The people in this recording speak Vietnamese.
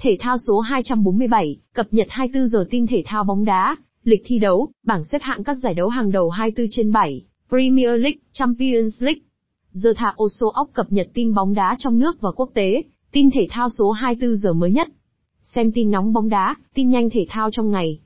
Thể thao số 247, cập nhật 24 giờ tin thể thao bóng đá, lịch thi đấu, bảng xếp hạng các giải đấu hàng đầu 24 trên 7, Premier League, Champions League. The Thao số óc cập nhật tin bóng đá trong nước và quốc tế, tin thể thao số 24 giờ mới nhất. Xem tin nóng bóng đá, tin nhanh thể thao trong ngày.